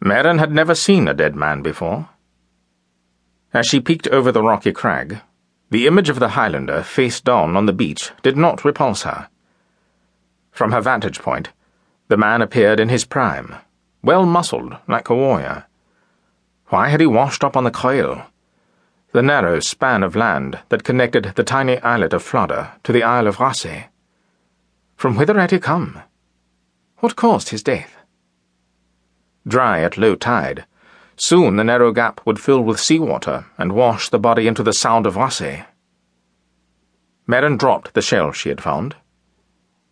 Merrin had never seen a dead man before. As she peeked over the rocky crag, the image of the Highlander face down on the beach did not repulse her. From her vantage point, the man appeared in his prime, well muscled like a warrior. Why had he washed up on the Coil? The narrow span of land that connected the tiny islet of Fladda to the Isle of Raasay. From whither had he come? What caused his death? Dry at low tide, soon the narrow gap would fill with seawater and wash the body into the Sound of Raasay. Merrin dropped the shell she had found.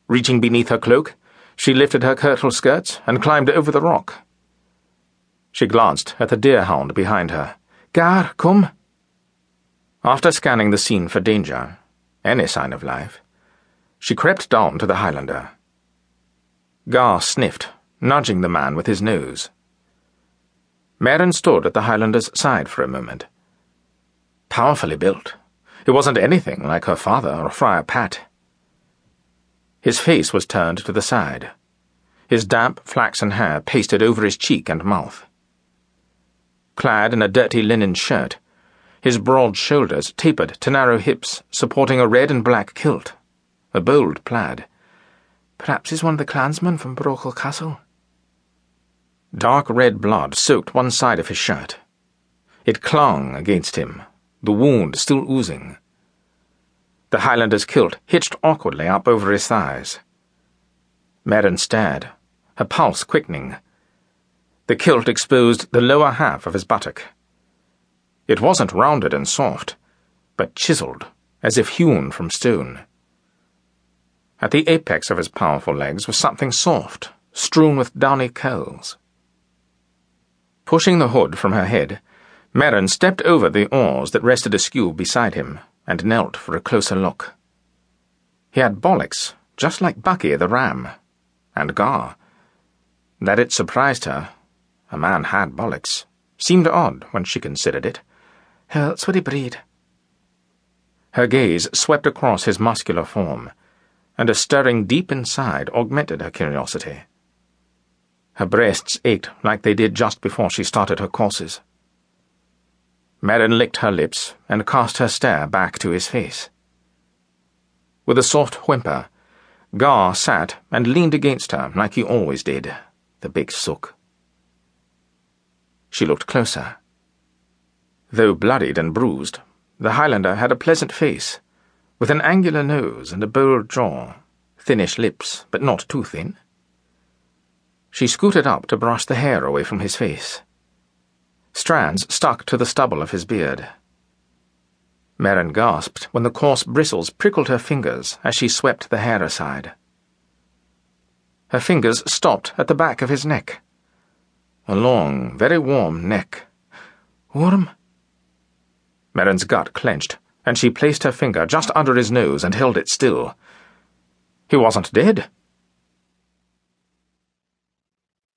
Reaching beneath her cloak, she lifted her kirtle skirts and climbed over the rock. She glanced at the deerhound behind her. Gar, come. After scanning the scene for danger, any sign of life, she crept down to the Highlander. Gar sniffed, nudging the man with his nose. Merrin stood at the Highlander's side for a moment. Powerfully built, it wasn't anything like her father or Friar Pat. His face was turned to the side, his damp flaxen hair pasted over his cheek and mouth. Clad in a dirty linen shirt, his broad shoulders tapered to narrow hips supporting a red and black kilt, a bold plaid. Perhaps he's one of the clansmen from Brochel Castle. Dark red blood soaked one side of his shirt. It clung against him, the wound still oozing. The Highlander's kilt hitched awkwardly up over his thighs. Merrin stared, her pulse quickening. The kilt exposed the lower half of his buttock. It wasn't rounded and soft, but chiseled, as if hewn from stone. At the apex of his powerful legs was something soft, strewn with downy curls. Pushing the hood from her head, Merrin stepped over the oars that rested askew beside him and knelt for a closer look. He had bollocks, just like Bucky the ram, and Gar. That it surprised her, a man had bollocks, seemed odd when she considered it. Else would he breed? Her gaze swept across his muscular form, and a stirring deep inside augmented her curiosity. Her breasts ached like they did just before she started her courses. Merrin licked her lips and cast her stare back to his face. With a soft whimper, Gar sat and leaned against her like he always did, the big sook. She looked closer. Though bloodied and bruised, the Highlander had a pleasant face, with an angular nose and a bold jaw, thinnish lips, but not too thin. She scooted up to brush the hair away from his face. Strands stuck to the stubble of his beard. Merrin gasped when the coarse bristles prickled her fingers as she swept the hair aside. Her fingers stopped at the back of his neck. A long, very warm neck. Warm? Merrin's gut clenched, and she placed her finger just under his nose and held it still. He wasn't dead.